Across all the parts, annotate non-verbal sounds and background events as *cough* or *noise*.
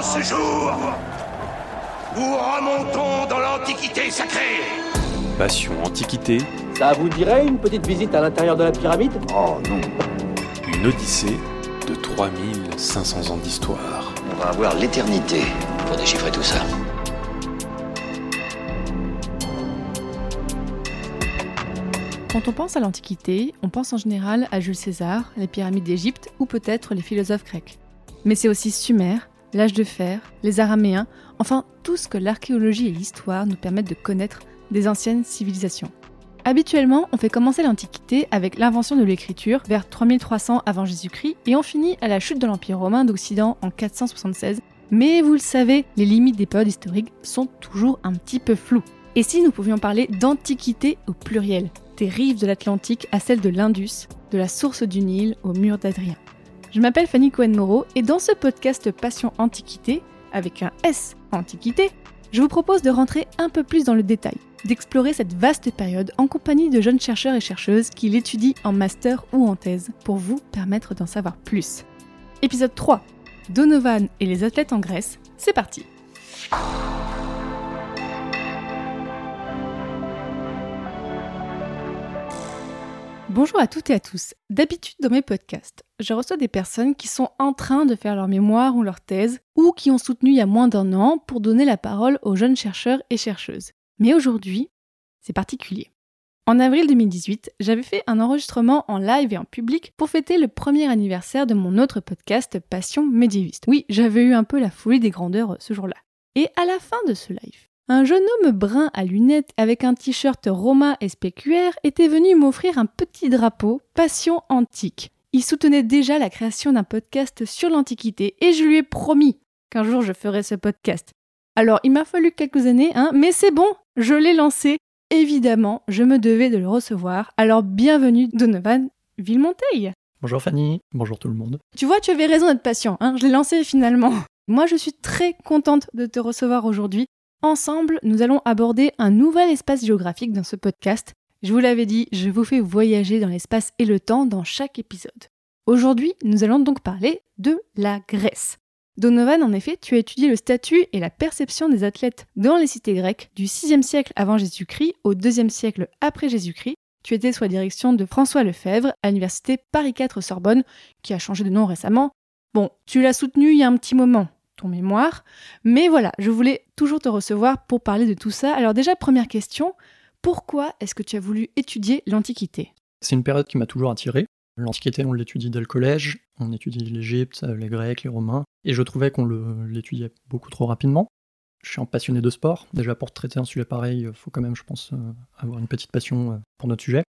En ce jour, nous remontons dans l'Antiquité sacrée. Passion Antiquité, Ça vous dirait une petite visite à l'intérieur de la pyramide? Oh non, une odyssée de 3500 ans d'histoire. On va avoir l'éternité pour déchiffrer tout ça. Quand on pense à l'Antiquité, on pense en général à Jules César, les pyramides d'Égypte ou peut-être les philosophes grecs. Mais c'est aussi Sumer, l'âge de fer, les Araméens, enfin tout ce que l'archéologie et l'histoire nous permettent de connaître des anciennes civilisations. Habituellement, on fait commencer l'Antiquité avec l'invention de l'écriture vers 3300 avant Jésus-Christ et on finit à la chute de l'Empire romain d'Occident en 476. Mais vous le savez, les limites des périodes historiques sont toujours un petit peu floues. Et si nous pouvions parler d'Antiquité au pluriel, des rives de l'Atlantique à celles de l'Indus, de la source du Nil au mur d'Adrien? Je m'appelle Fanny Cohen-Moreau et dans ce podcast Passion Antiquité, avec un S Antiquité, je vous propose de rentrer un peu plus dans le détail, d'explorer cette vaste période en compagnie de jeunes chercheurs et chercheuses qui l'étudient en master ou en thèse pour vous permettre d'en savoir plus. Épisode 3 Donovan et les athlètes en Grèce, c'est parti Bonjour à toutes et à tous. D'habitude dans mes podcasts, je reçois des personnes qui sont en train de faire leur mémoire ou leur thèse, ou qui ont soutenu il y a moins d'un an pour donner la parole aux jeunes chercheurs et chercheuses. Mais aujourd'hui, c'est particulier. En avril 2018, j'avais fait un enregistrement en live et en public pour fêter le premier anniversaire de mon autre podcast Passion médiéviste. Oui, j'avais eu un peu la folie des grandeurs ce jour-là. Et à la fin de ce live, un jeune homme brun à lunettes avec un t-shirt Roma SPQR était venu m'offrir un petit drapeau Passion antique. Il soutenait déjà la création d'un podcast sur l'Antiquité et je lui ai promis qu'un jour je ferais ce podcast. Alors il m'a fallu quelques années, hein, mais c'est bon, je l'ai lancé. Évidemment, je me devais de le recevoir. Alors bienvenue Donovan Villemonteil. Bonjour Fanny, bonjour tout le monde. Tu vois, tu avais raison d'être patient, hein, je l'ai lancé finalement. Moi, je suis très contente de te recevoir aujourd'hui. Ensemble, nous allons aborder un nouvel espace géographique dans ce podcast. Je vous l'avais dit, je vous fais voyager dans l'espace et le temps dans chaque épisode. Aujourd'hui, nous allons donc parler de la Grèce. Donovan, en effet, tu as étudié le statut et la perception des athlètes dans les cités grecques du 6e siècle avant Jésus-Christ au 2e siècle après Jésus-Christ. Tu étais sous la direction de François Lefebvre à l'université Paris 4 Sorbonne, qui a changé de nom récemment. Bon, tu l'as soutenu il y a un petit moment, ton mémoire, mais voilà, je voulais toujours te recevoir pour parler de tout ça. Alors déjà, première question, pourquoi est-ce que tu as voulu étudier l'Antiquité? C'est une période qui m'a toujours attiré. L'Antiquité, on l'étudie dès le collège, on étudie l'Égypte, les Grecs, les Romains, et je trouvais qu'on l'étudiait beaucoup trop rapidement. Je suis un passionné de sport. Déjà, pour traiter un sujet pareil, il faut quand même, je pense, euh, avoir une petite passion euh, pour notre sujet.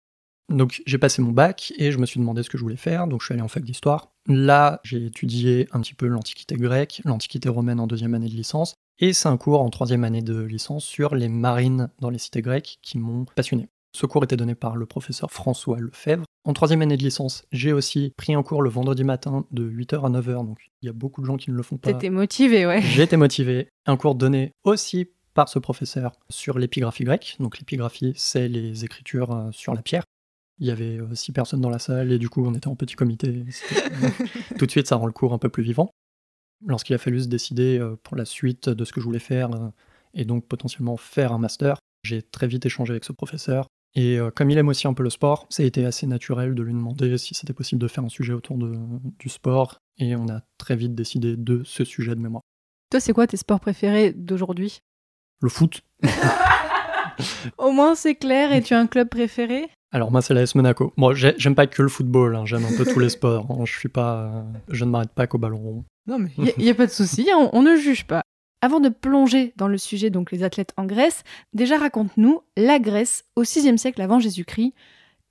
Donc, j'ai passé mon bac et je me suis demandé ce que je voulais faire. Donc, je suis allé en fac d'histoire. Là, j'ai étudié un petit peu l'Antiquité grecque, l'Antiquité romaine en deuxième année de licence. Et c'est un cours en troisième année de licence sur les marines dans les cités grecques qui m'ont passionné. Ce cours était donné par le professeur François Lefebvre. En troisième année de licence, j'ai aussi pris un cours le vendredi matin de 8h à 9h, donc il y a beaucoup de gens qui ne le font pas. T'étais motivé, ouais. *laughs* Été motivé. Un cours donné aussi par ce professeur sur l'épigraphie grecque. Donc l'épigraphie, c'est les écritures euh, sur la pierre. Il y avait euh, six personnes dans la salle et du coup on était en petit comité. C'était- *laughs* Tout de suite ça rend le cours un peu plus vivant. Lorsqu'il a fallu se décider euh, pour la suite de ce que je voulais faire euh, et donc potentiellement faire un master, j'ai très vite échangé avec ce professeur. Et euh, comme il aime aussi un peu le sport, ça a été assez naturel de lui demander si c'était possible de faire un sujet autour de- du sport. Et on a très vite décidé de ce sujet de mémoire. Toi, c'est quoi tes sports préférés d'aujourd'hui? Le foot, *laughs* Au moins, c'est clair, et tu as un club préféré? Alors moi c'est l'AS Monaco. Moi j'ai- j'aime pas que le football, hein, j'aime un peu tous les sports. hein. Je suis pas, euh, je ne m'arrête pas qu'au ballon rond. Non, mais il n'y a, pas de souci, on, on ne juge pas. Avant de plonger dans le sujet, donc les athlètes en Grèce, déjà raconte-nous la Grèce au 6e siècle avant Jésus-Christ.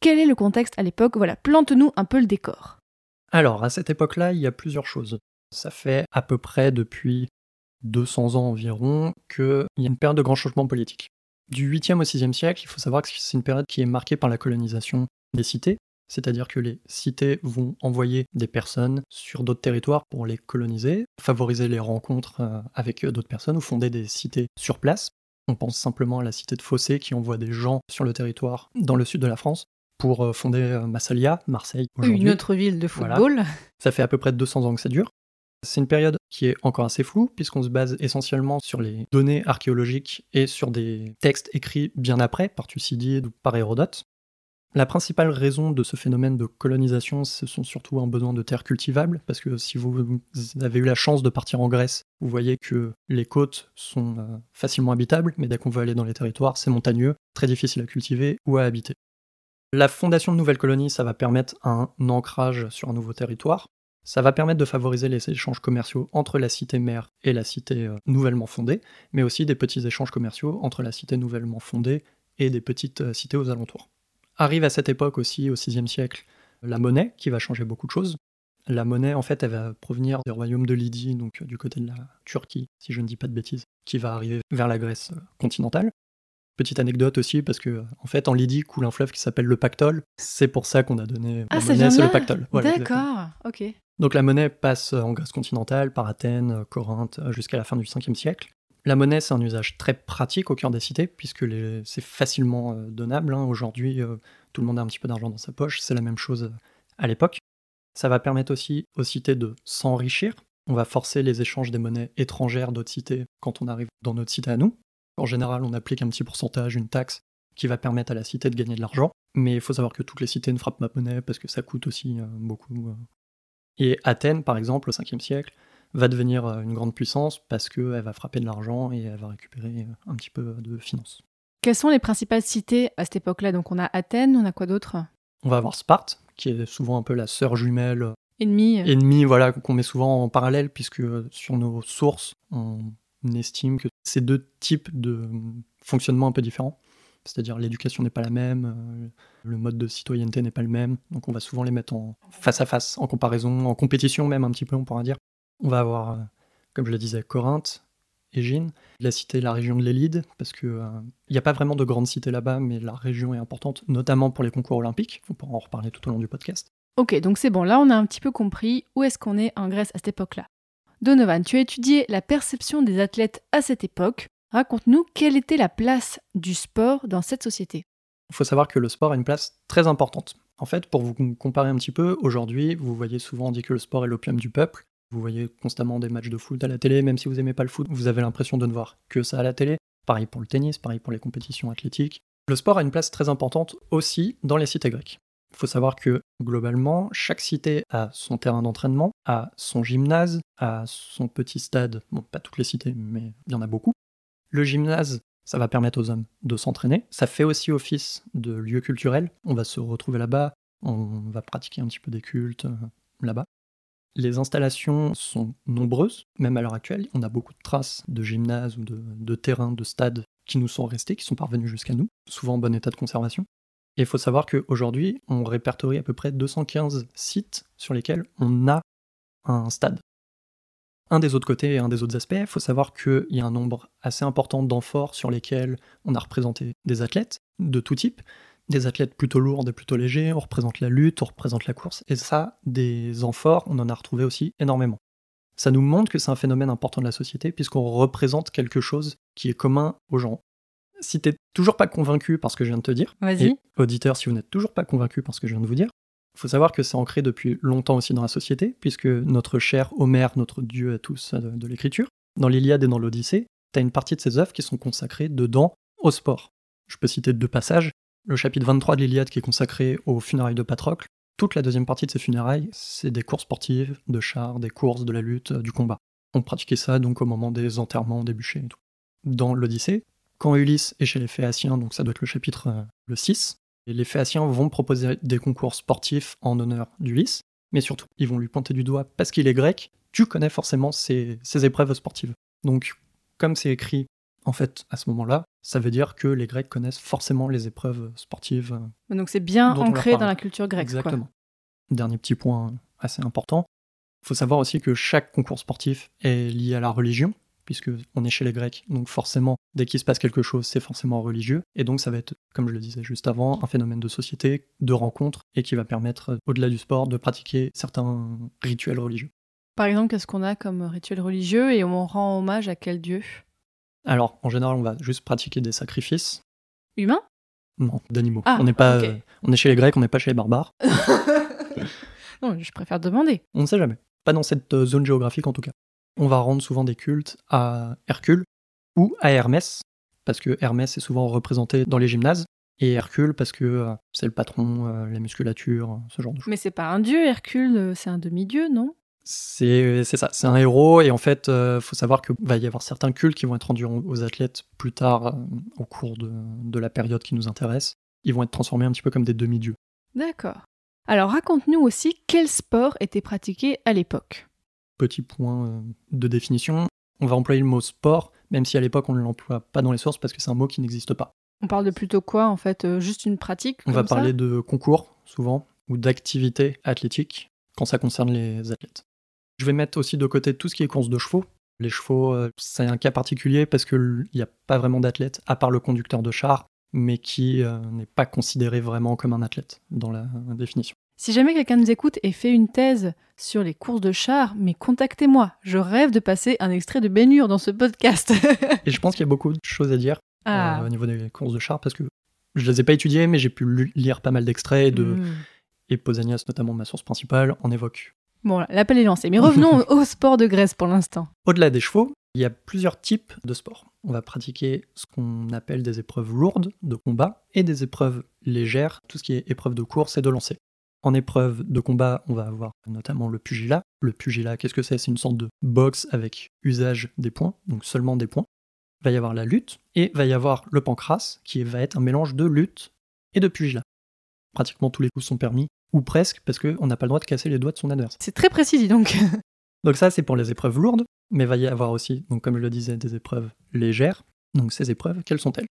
Quel est le contexte à l'époque? Voilà, plante-nous un peu le décor. Alors à cette époque-là, il y a plusieurs choses. Ça fait à peu près depuis 200 ans environ qu'il y a une période de grands changements politiques. Du 8e au 6e siècle, il faut savoir que c'est une période qui est marquée par la colonisation des cités, c'est-à-dire que les cités vont envoyer des personnes sur d'autres territoires pour les coloniser, favoriser les rencontres euh, avec d'autres personnes ou fonder des cités sur place. On pense simplement à la cité de Fossé qui envoie des gens sur le territoire dans le sud de la France pour euh, fonder euh, Massalia, Marseille. Une autre ville de Voilà. football. Ça fait à peu près 200 ans que ça dure. C'est une période qui est encore assez floue, puisqu'on se base essentiellement sur les données archéologiques et sur des textes écrits bien après, par Thucydide ou par Hérodote. La principale raison de ce phénomène de colonisation, ce sont surtout un besoin de terres cultivables, parce que si vous avez eu la chance de partir en Grèce, vous voyez que les côtes sont euh, facilement habitables, mais dès qu'on veut aller dans les territoires, c'est montagneux, très difficile à cultiver ou à habiter. La fondation de nouvelles colonies, ça va permettre un ancrage sur un nouveau territoire. Ça va permettre de favoriser les échanges commerciaux entre la cité mère et la cité euh, nouvellement fondée, mais aussi des petits échanges commerciaux entre la cité nouvellement fondée et des petites euh, cités aux alentours. Arrive à cette époque aussi, au VIe siècle, la monnaie, qui va changer beaucoup de choses. La monnaie, en fait, elle va provenir du royaume de Lydie, donc euh, du côté de la Turquie, si je ne dis pas de bêtises, qui va arriver vers la Grèce continentale. Petite anecdote aussi, parce que en fait, en Lydie coule un fleuve qui s'appelle le Pactole. C'est pour ça qu'on a donné Ah, la monnaie, c'est le Pactole. Voilà. D'accord, ok. Donc la monnaie passe en Grèce continentale, par Athènes, Corinthe, jusqu'à la fin du 5e siècle. La monnaie, c'est un usage très pratique au cœur des cités, puisque les- c'est facilement euh, donnable. hein. Aujourd'hui, euh, tout le monde a un petit peu d'argent dans sa poche, c'est la même chose à l'époque. Ça va permettre aussi aux cités de s'enrichir. On va forcer les échanges des monnaies étrangères d'autres cités quand on arrive dans notre cité à nous. En général, on applique un petit pourcentage, une taxe, qui va permettre à la cité de gagner de l'argent. Mais il faut savoir que toutes les cités ne frappent pas monnaie parce que ça coûte aussi euh, beaucoup. euh. Et Athènes, par exemple, au 5e siècle, va devenir euh, une grande puissance parce qu'elle va frapper de l'argent et elle va récupérer un petit peu de finances. Quelles sont les principales cités à cette époque-là? Donc on a Athènes, on a quoi d'autre? On va avoir Sparte, qui est souvent un peu la sœur jumelle Ennemis euh, ennemie, voilà, qu'on met souvent en parallèle, puisque sur nos sources, on estime que c'est deux types de euh, fonctionnement un peu différents. C'est-à-dire l'éducation n'est pas la même, euh, le mode de citoyenneté n'est pas le même, donc on va souvent les mettre en face à face, en comparaison, en compétition même un petit peu, on pourra dire. On va avoir, euh, comme je le disais, Corinthe, Égine, la cité, la région de l'Élide, parce que euh, il n'y a pas vraiment de grandes cités là-bas, mais la région est importante, notamment pour les concours olympiques. On pourra en reparler tout au long du podcast. Ok, donc c'est bon, là on a un petit peu compris où est-ce qu'on est en Grèce à cette époque-là. Donovan, tu as étudié la perception des athlètes à cette époque. Raconte-nous quelle était la place du sport dans cette société. Il faut savoir que le sport a une place très importante. En fait, pour vous comparer un petit peu, aujourd'hui, vous voyez souvent on dit que le sport est l'opium du peuple. Vous voyez constamment des matchs de foot à la télé, même si vous aimez pas le foot, vous avez l'impression de ne voir que ça à la télé. Pareil pour le tennis, pareil pour les compétitions athlétiques. Le sport a une place très importante aussi dans les cités grecques. Il faut savoir que globalement, chaque cité a son terrain d'entraînement, a son gymnase, a son petit stade. Bon, pas toutes les cités, mais il y en a beaucoup. Le gymnase, ça va permettre aux hommes de s'entraîner. Ça fait aussi office de lieu culturel. On va se retrouver là-bas, on va pratiquer un petit peu des cultes euh, là-bas. Les installations sont nombreuses, même à l'heure actuelle. On a beaucoup de traces de gymnases ou de, de terrains, de stades qui nous sont restés, qui sont parvenus jusqu'à nous, souvent en bon état de conservation. Et il faut savoir qu'aujourd'hui, on répertorie à peu près 215 sites sur lesquels on a un stade. Un des autres côtés et un des autres aspects, il faut savoir qu'il y a un nombre assez important d'amphores sur lesquels on a représenté des athlètes de tout type, des athlètes plutôt lourds, des plutôt légers, on représente la lutte, on représente la course, et ça, des amphores, on en a retrouvé aussi énormément. Ça nous montre que c'est un phénomène important de la société, puisqu'on représente quelque chose qui est commun aux gens. Si t'es toujours pas convaincu par ce que je viens de te dire, et auditeur, si vous n'êtes toujours pas convaincu par ce que je viens de vous dire, il faut savoir que c'est ancré depuis longtemps aussi dans la société, puisque notre cher Homère, notre dieu à tous de, de l'écriture, dans l'Iliade et dans l'Odyssée, t'as une partie de ses œuvres qui sont consacrées dedans au sport. Je peux citer deux passages. Le chapitre 23 de l'Iliade qui est consacré aux funérailles de Patrocle. Toute la deuxième partie de ces funérailles, c'est des courses sportives, de chars, des courses, de la lutte, euh, du combat. On pratiquait ça donc au moment des enterrements, des bûchers et tout. Dans l'Odyssée, quand Ulysse est chez les Phéaciens, donc ça doit être le chapitre euh, le 6, et les Phéaciens vont proposer des concours sportifs en honneur d'Ulysse, mais surtout, ils vont lui pointer du doigt parce qu'il est grec, tu connais forcément ses, ses épreuves sportives. Donc, comme c'est écrit en fait à ce moment-là, ça veut dire que les Grecs connaissent forcément les épreuves sportives. euh, Donc c'est bien Dont on leur ancré parle. dans la culture grecque. quoi. Exactement. Dernier petit point assez important. Il faut savoir aussi que chaque concours sportif est lié à la religion, puisque on est chez les Grecs, donc forcément, dès qu'il se passe quelque chose, c'est forcément religieux, et donc ça va être, comme je le disais juste avant, un phénomène de société, de rencontre, et qui va permettre, au-delà du sport, de pratiquer certains rituels religieux. Par exemple, qu'est-ce qu'on a comme rituel religieux et on rend hommage à quel dieu? Alors, en général, on va juste pratiquer des sacrifices, Humain non, d'animaux. Ah, on n'est pas, euh, on est chez les Grecs, on n'est pas chez les barbares. *laughs* Non, je préfère demander. On ne sait jamais. Pas dans cette euh, zone géographique en tout cas. On va rendre souvent des cultes à Hercule ou à Hermès, parce que Hermès est souvent représenté dans les gymnases, et Hercule parce que euh, c'est le patron, euh, la musculature, ce genre de choses. Mais c'est pas un dieu, Hercule, euh, c'est un demi-dieu, non? C'est ça, c'est un héros, et en fait, il faut savoir qu'il va y avoir certains cultes qui vont être rendus aux athlètes plus tard, euh, au cours de, de la période qui nous intéresse. Ils vont être transformés un petit peu comme des demi-dieux. D'accord. Alors raconte-nous aussi quel sport était pratiqué à l'époque. Petit point euh, de définition, on va employer le mot sport, même si à l'époque on ne l'emploie pas dans les sources parce que c'est un mot qui n'existe pas. On parle de plutôt quoi en fait euh, Juste une pratique On va ça parler de concours, souvent, ou d'activités athlétiques, quand ça concerne les athlètes. Je vais mettre aussi de côté tout ce qui est course de chevaux. Les chevaux, euh, c'est un cas particulier parce qu'il n'y a pas vraiment d'athlète, à part le conducteur de char, mais qui n'est pas considéré vraiment comme un athlète dans la définition. Si jamais quelqu'un nous écoute et fait une thèse sur les courses de chars, mais contactez-moi. Je rêve de passer un extrait de Bénure dans ce podcast. *laughs* Et je pense qu'il y a beaucoup de choses à dire ah. euh, au niveau des courses de char parce que je les ai pas étudiées, mais j'ai pu lire pas mal d'extraits de Mm. et Pausanias, notamment ma source principale, en évoque. Bon, l'appel est lancé. Mais revenons *laughs* au sport de Grèce pour l'instant. Au-delà des chevaux, il y a plusieurs types de sports. On va pratiquer ce qu'on appelle des épreuves lourdes de combat et des épreuves légères, tout ce qui est épreuve de course et de lancer. En épreuve de combat, on va avoir notamment le pugilat. Le pugilat, qu'est-ce que c'est? C'est une sorte de boxe avec usage des points, donc seulement des points. Va y avoir la lutte et va y avoir le pancrace, qui va être un mélange de lutte et de pugilat. Pratiquement tous les coups sont permis, ou presque, parce qu'on n'a pas le droit de casser les doigts de son adversaire. C'est très précis, dis donc. *laughs* Donc ça, c'est pour les épreuves lourdes, mais va y avoir aussi, donc comme je le disais, des épreuves légères. Donc ces épreuves, quelles sont-elles?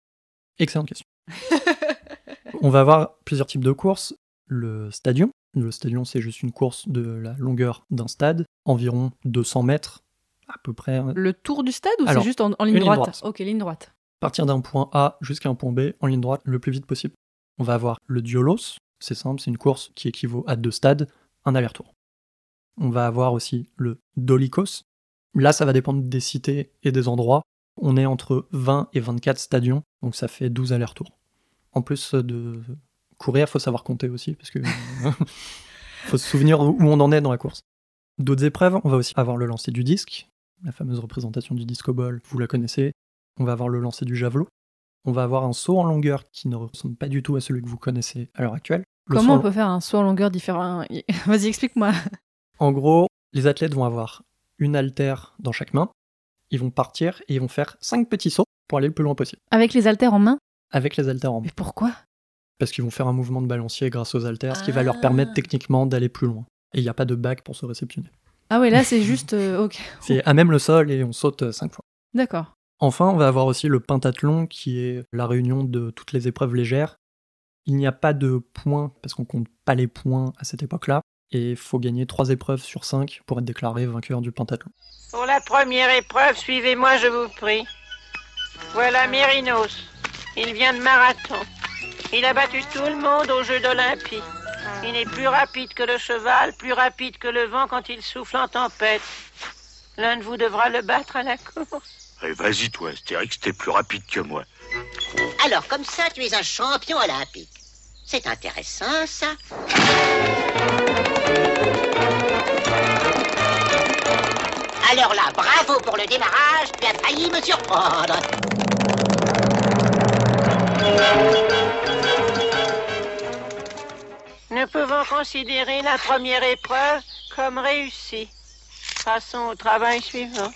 Excellente question. *laughs* On va avoir plusieurs types de courses. Le stadion. Le stadion, c'est juste une course de la longueur d'un stade, environ 200 mètres, à peu près. Le tour du stade ou c'est juste en, en ligne une ligne droite droite. Ok, ligne droite. partir d'un point A jusqu'à un point B en ligne droite le plus vite possible. On va avoir le diolos, c'est simple, c'est une course qui équivaut à deux stades, un aller-retour. On va avoir aussi le dolikos. Là, ça va dépendre des cités et des endroits. On est entre 20 et 24 stadions, donc ça fait 12 allers-retours. En plus de courir, faut savoir compter aussi, parce que *laughs* faut se souvenir où on en est dans la course. D'autres épreuves, on va aussi avoir le lancer du disque, la fameuse représentation du disco ball, vous la connaissez. On va avoir le lancer du javelot. On va avoir un saut en longueur qui ne ressemble pas du tout à celui que vous connaissez à l'heure actuelle. Le Comment on peut faire un saut en longueur différent? *laughs* Vas-y, explique-moi. En gros, les athlètes vont avoir une haltère dans chaque main. Ils vont partir et ils vont faire cinq petits sauts pour aller le plus loin possible. Avec les haltères en main? Avec les haltères en main. Mais pourquoi? Parce qu'ils vont faire un mouvement de balancier grâce aux haltères, ce qui va leur Ah. permettre techniquement d'aller plus loin. Et il n'y a pas de bac pour se réceptionner. Ah ouais, là c'est juste... euh, ok, *laughs* C'est à même le sol et on saute euh, cinq fois. d'accord. Enfin, on va avoir aussi le pentathlon qui est la réunion de toutes les épreuves légères. Il n'y a pas de points parce qu'on compte pas les points à cette époque-là. Et il faut gagner trois épreuves sur cinq pour être déclaré vainqueur du pentathlon. Pour la première épreuve, suivez-moi, je vous prie. Voilà Mérinos. Il vient de marathon. Il a battu tout le monde aux Jeux d'Olympie. Il est plus rapide que le cheval, plus rapide que le vent quand il souffle en tempête. L'un de vous devra le battre à la course. Eh, Vas-y, toi, Astérix, t'es plus rapide que moi. Alors, comme ça, tu es un champion olympique. C'est intéressant, ça. Alors là, bravo pour le démarrage, tu as failli me surprendre. Nous pouvons considérer la première épreuve comme réussie. Passons au travail suivant.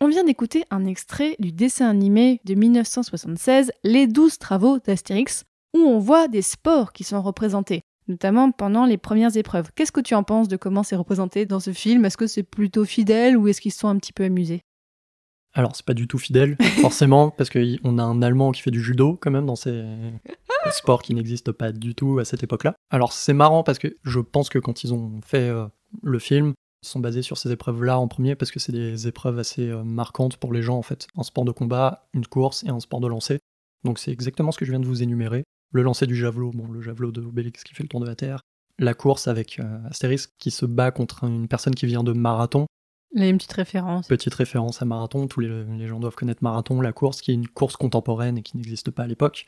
On vient d'écouter un extrait du dessin animé de 1976, Les 12 travaux d'Astérix, où on voit des sports qui sont représentés, notamment pendant les premières épreuves. Qu'est-ce que tu en penses de comment c'est représenté dans ce film? Est-ce que c'est plutôt fidèle ou est-ce qu'ils se sont un petit peu amusés? Alors, c'est pas du tout fidèle, forcément, *laughs* parce qu'on a un Allemand qui fait du judo quand même dans ces sports qui n'existent pas du tout à cette époque-là. Alors, c'est marrant parce que je pense que quand ils ont fait euh, le film, ils sont basés sur ces épreuves-là en premier parce que c'est des épreuves assez euh, marquantes pour les gens en fait. Un sport de combat, une course et un sport de lancer. Donc c'est exactement ce que je viens de vous énumérer. Le lancer du javelot, bon, le javelot de Obélix qui fait le tour de la Terre. La course avec euh, Astérix qui se bat contre une personne qui vient de Marathon. Là, une petite référence. Petite référence à Marathon, tous les, les gens doivent connaître Marathon, la course qui est une course contemporaine et qui n'existe pas à l'époque.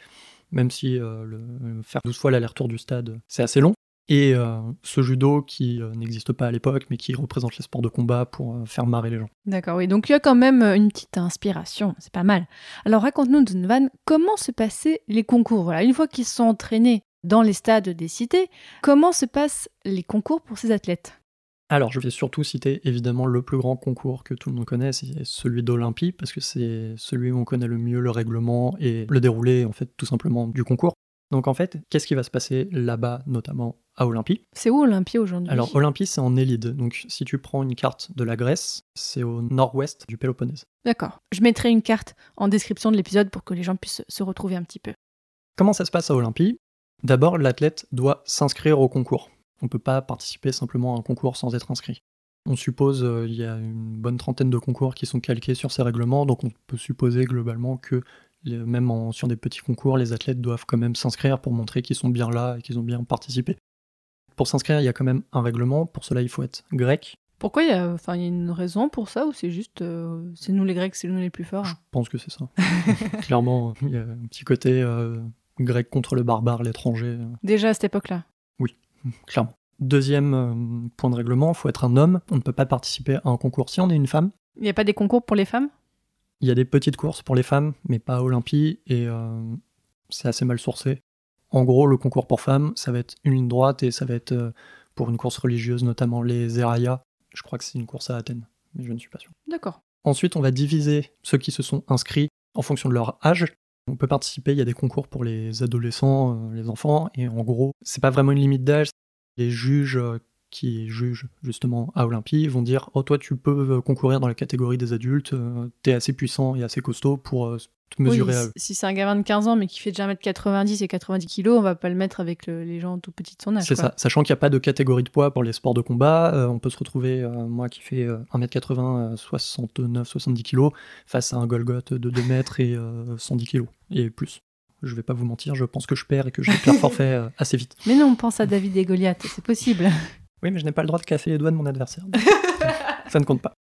Même si euh, le, faire 12 fois l'aller-retour du stade, c'est assez long. et euh, ce judo qui euh, n'existe pas à l'époque, mais qui représente les sports de combat pour euh, faire marrer les gens. D'accord, oui. Donc il y a quand même euh, une petite inspiration, c'est pas mal. Alors raconte-nous, Donovan, comment se passaient les concours? Voilà, une fois qu'ils sont entraînés dans les stades des cités, comment se passent les concours pour ces athlètes? Alors, je vais surtout citer évidemment le plus grand concours que tout le monde connaît, c'est celui d'Olympie, parce que c'est celui où on connaît le mieux le règlement et le déroulé, en fait, tout simplement du concours. Donc, en fait, qu'est-ce qui va se passer là-bas, notamment à Olympie? C'est où Olympie aujourd'hui? Alors, Olympie, c'est en Élide. Donc, si tu prends une carte de la Grèce, c'est au nord-ouest du Péloponnèse. D'accord. Je mettrai une carte en description de l'épisode pour que les gens puissent se retrouver un petit peu. Comment ça se passe à Olympie? D'abord, l'athlète doit s'inscrire au concours. On ne peut pas participer simplement à un concours sans être inscrit. On suppose euh, il y a une bonne trentaine de concours qui sont calqués sur ces règlements, donc on peut supposer globalement que les- même en- sur des petits concours, les athlètes doivent quand même s'inscrire pour montrer qu'ils sont bien là et qu'ils ont bien participé. Pour s'inscrire, il y a quand même un règlement. Pour cela, il faut être grec. Pourquoi il y a, enfin, il y a une raison pour ça ou c'est juste euh, c'est nous les Grecs, c'est nous les plus forts? Je pense que c'est ça. *laughs* Clairement, il y a un petit côté euh, grec contre le barbare, l'étranger. Déjà à cette époque-là? Clairement. Deuxième euh, point de règlement, il faut être un homme. On ne peut pas participer à un concours si on est une femme. Il n'y a pas des concours pour les femmes? Il y a des petites courses pour les femmes, mais pas Olympie, et euh, c'est assez mal sourcé. En gros, le concours pour femmes, ça va être une ligne droite, et ça va être euh, pour une course religieuse, notamment les Zeraya. Je crois que c'est une course à Athènes, mais je ne suis pas sûr. D'accord. Ensuite, on va diviser ceux qui se sont inscrits en fonction de leur âge. On peut participer, il y a des concours pour les adolescents, euh, les enfants, et en gros, c'est pas vraiment une limite d'âge. Les juges euh, qui jugent justement à Olympie vont dire Oh, toi, tu peux euh, concourir dans la catégorie des adultes, euh, t'es assez puissant et assez costaud pour euh, te mesurer Oui, à si- eux. si c'est un gamin de 15 ans mais qui fait déjà 1m90 et 90 kg, on va pas le mettre avec le- les gens tout petits de son âge. C'est ça, sachant qu'il n'y a pas de catégorie de poids pour les sports de combat, euh, on peut se retrouver, euh, moi qui fais euh, 1m80, euh, 69, 70 kg, face à un Golgoth de 2 mètres et euh, 110 kg, et plus. Je vais pas vous mentir, je pense que je perds et que je déclare forfait assez vite. Mais non, on pense à David et Goliath, c'est possible. *laughs* Oui, mais je n'ai pas le droit de casser les doigts de mon adversaire. *laughs* ça ne compte pas.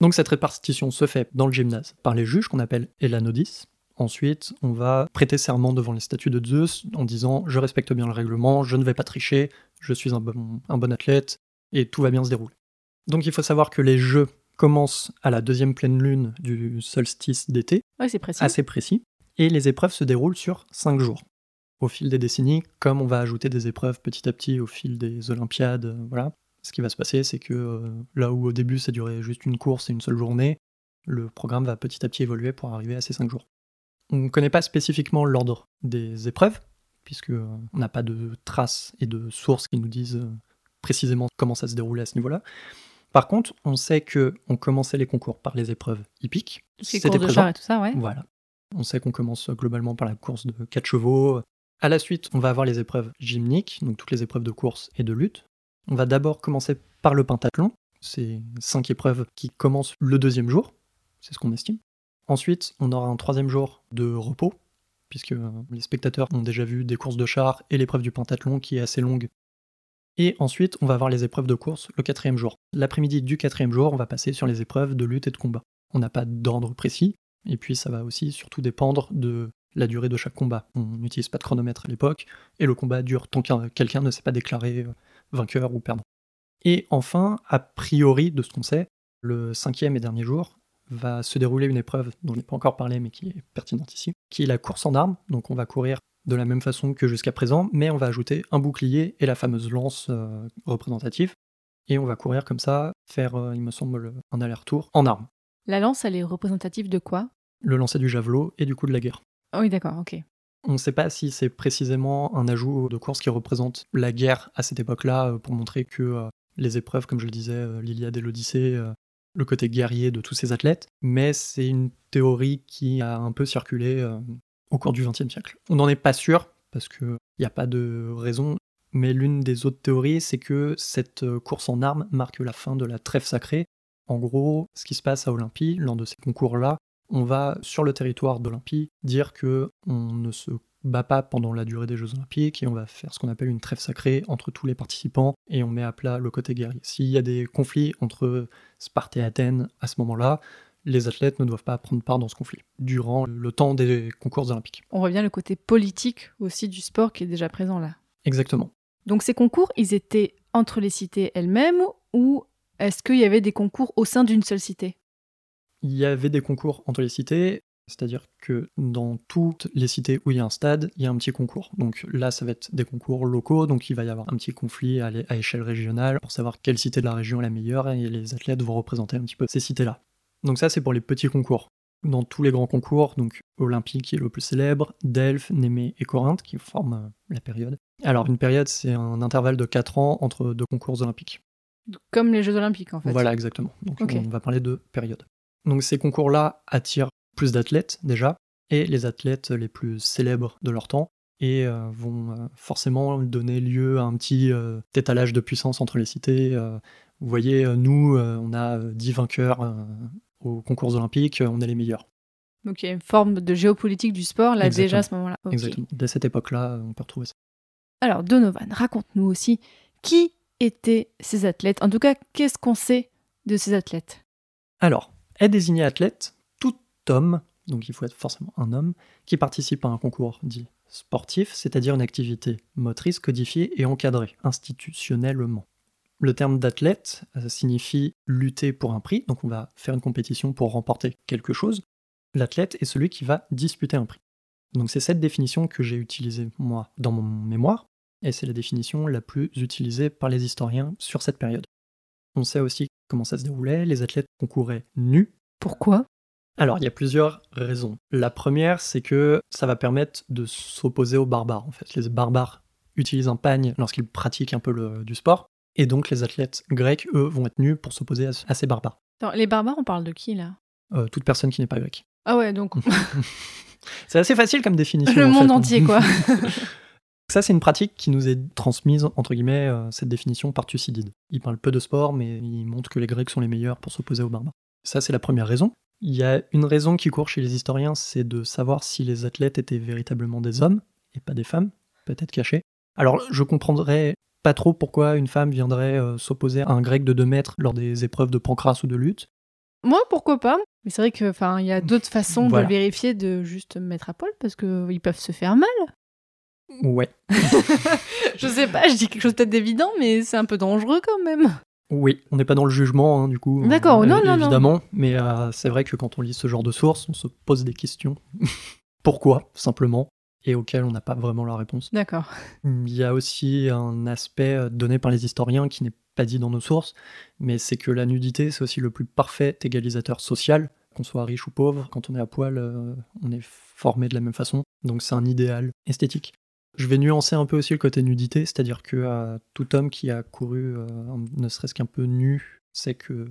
Donc cette répartition se fait dans le gymnase par les juges qu'on appelle Elanodis. Ensuite, on va prêter serment devant les statues de Zeus en disant je respecte bien le règlement, je ne vais pas tricher, je suis un bon, un bon athlète et tout va bien se dérouler. Donc il faut savoir que les jeux commencent à la deuxième pleine lune du solstice d'été, Ouais, c'est précis. assez précis, et les épreuves se déroulent sur 5 jours. Au fil des décennies, comme on va ajouter des épreuves petit à petit au fil des Olympiades, euh, voilà, ce qui va se passer, c'est que euh, là où au début ça durait juste une course et une seule journée, le programme va petit à petit évoluer pour arriver à ces 5 jours. On ne connaît pas spécifiquement l'ordre des épreuves, puisque euh, on n'a pas de traces et de sources qui nous disent euh, précisément comment ça se déroulait à ce niveau-là. Par contre, on sait que on commençait les concours par les épreuves hippiques. C'était de présent. char et tout ça, ouais. Voilà. On sait qu'on commence globalement par la course de 4 chevaux. À la suite, on va avoir les épreuves gymniques, donc toutes les épreuves de course et de lutte. On va d'abord commencer par le pentathlon. C'est cinq épreuves qui commencent le deuxième jour. C'est ce qu'on estime. Ensuite, on aura un troisième jour de repos, puisque euh, les spectateurs ont déjà vu des courses de char et l'épreuve du pentathlon qui est assez longue. Et ensuite, on va avoir les épreuves de course le quatrième jour. L'après-midi du quatrième jour, on va passer sur les épreuves de lutte et de combat. On n'a pas d'ordre précis, et puis ça va aussi surtout dépendre de la durée de chaque combat. On n'utilise pas de chronomètre à l'époque, et le combat dure tant qu'un quelqu'un ne s'est pas déclaré euh, vainqueur ou perdant. Et enfin, a priori, de ce qu'on sait, le cinquième et dernier jour va se dérouler une épreuve dont je n'ai pas encore parlé mais qui est pertinente ici, qui est la course en armes. Donc on va courir de la même façon que jusqu'à présent, mais on va ajouter un bouclier et la fameuse lance euh, représentative. Et on va courir comme ça, faire, euh, il me semble, un aller-retour en armes. La lance, elle est représentative de quoi? Le lancer du javelot et du coup de la guerre. Ah Oui, d'accord, ok. On ne sait pas si c'est précisément un ajout de course qui représente la guerre à cette époque-là, euh, pour montrer que euh, les épreuves, comme je le disais, euh, l'Iliade et l'Odyssée, le côté guerrier de tous ces athlètes, mais c'est une théorie qui a un peu circulé au cours du XXe siècle. On n'en est pas sûr, parce qu'il n'y a pas de raison, mais l'une des autres théories, c'est que cette course en armes marque la fin de la trêve sacrée. En gros, ce qui se passe à Olympie, lors de ces concours-là, on va sur le territoire d'Olympie dire que on ne se bat pas pendant la durée des Jeux Olympiques et on va faire ce qu'on appelle une trêve sacrée entre tous les participants et on met à plat le côté guerrier. S'il y a des conflits entre Sparte et Athènes à ce moment-là, les athlètes ne doivent pas prendre part dans ce conflit durant le temps des concours olympiques. On bien le côté politique aussi du sport qui est déjà présent là. Exactement. Donc ces concours, ils étaient entre les cités elles-mêmes ou est-ce qu'il y avait des concours au sein d'une seule cité? Il y avait des concours entre les cités, c'est-à-dire que dans toutes les cités où il y a un stade, il y a un petit concours. Donc là, ça va être des concours locaux, donc il va y avoir un petit conflit à échelle régionale pour savoir quelle cité de la région est la meilleure et les athlètes vont représenter un petit peu ces cités-là. Donc ça, c'est pour les petits concours. Dans tous les grands concours, donc Olympique qui est le plus célèbre, Delphes, Némée et Corinthe qui forment euh, la période. Alors une période, c'est un intervalle de 4 ans entre deux concours olympiques. Comme les Jeux Olympiques en fait. Voilà, exactement. Donc on va parler de période. Donc ces concours-là attirent plus d'athlètes déjà, et les athlètes les plus célèbres de leur temps, et euh, vont euh, forcément donner lieu à un petit euh, étalage de puissance entre les cités. vous voyez, nous, on a euh, 10 vainqueurs aux concours olympiques, on est les meilleurs. Donc il y a une forme de géopolitique du sport là Exactement. déjà à ce moment-là. Exactement. Dès cette époque-là, on peut retrouver ça. Alors Donovan, raconte-nous aussi qui étaient ces athlètes? En tout cas, qu'est-ce qu'on sait de ces athlètes? Alors, est désigné athlète tout homme, donc il faut être forcément un homme, qui participe à un concours dit sportif, c'est-à-dire une activité motrice codifiée et encadrée institutionnellement. Le terme d'athlète euh, signifie lutter pour un prix, donc on va faire une compétition pour remporter quelque chose. L'athlète est celui qui va disputer un prix. Donc c'est cette définition que j'ai utilisée moi dans mon mémoire, et c'est la définition la plus utilisée par les historiens sur cette période. On sait aussi comment ça se déroulait, les athlètes concouraient nus. Pourquoi? Alors, il y a plusieurs raisons. La première, c'est que ça va permettre de s'opposer aux barbares. En fait, les barbares utilisent un pagne lorsqu'ils pratiquent un peu le- du sport, et donc les athlètes grecs, eux, vont être nus pour s'opposer à, à ces barbares. Attends, Les barbares, on parle de qui là? Euh, toute personne qui n'est pas grecque. Ah ouais, donc *laughs* *laughs* C'est assez facile comme définition. le en monde fait. entier quoi. *laughs* Ça, c'est une pratique qui nous est transmise, entre guillemets, euh, cette définition par Thucydide. Il parle peu de sport, mais il montre que les Grecs sont les meilleurs pour s'opposer aux barbares. Ça, c'est la première raison. Il y a une raison qui court chez les historiens, c'est de savoir si les athlètes étaient véritablement des hommes et pas des femmes, peut-être cachés. Alors, je comprendrais pas trop pourquoi une femme viendrait euh, s'opposer à un grec de 2 mètres lors des épreuves de pancrace ou de lutte. Moi, pourquoi pas Mais c'est vrai que, enfin, il y a d'autres façons Voilà. de le vérifier, de juste me mettre à poil parce que ils peuvent se faire mal. Ouais. *laughs* Je sais pas, je dis quelque chose peut-être d'évident, mais c'est un peu dangereux quand même. Oui, on n'est pas dans le jugement, hein, du coup. D'accord, euh, non, non, non. Évidemment, mais euh, c'est vrai que quand on lit ce genre de sources, on se pose des questions. *laughs* Pourquoi, simplement, et auxquelles on n'a pas vraiment la réponse. D'accord. Il y a aussi un aspect euh, donné par les historiens qui n'est pas dit dans nos sources, mais c'est que la nudité, c'est aussi le plus parfait égalisateur social. Qu'on soit riche ou pauvre, quand on est à poil, euh, on est formé de la même façon. Donc c'est un idéal esthétique. Je vais nuancer un peu aussi le côté nudité, c'est-à-dire que euh, tout homme qui a couru euh, ne serait-ce qu'un peu nu sait que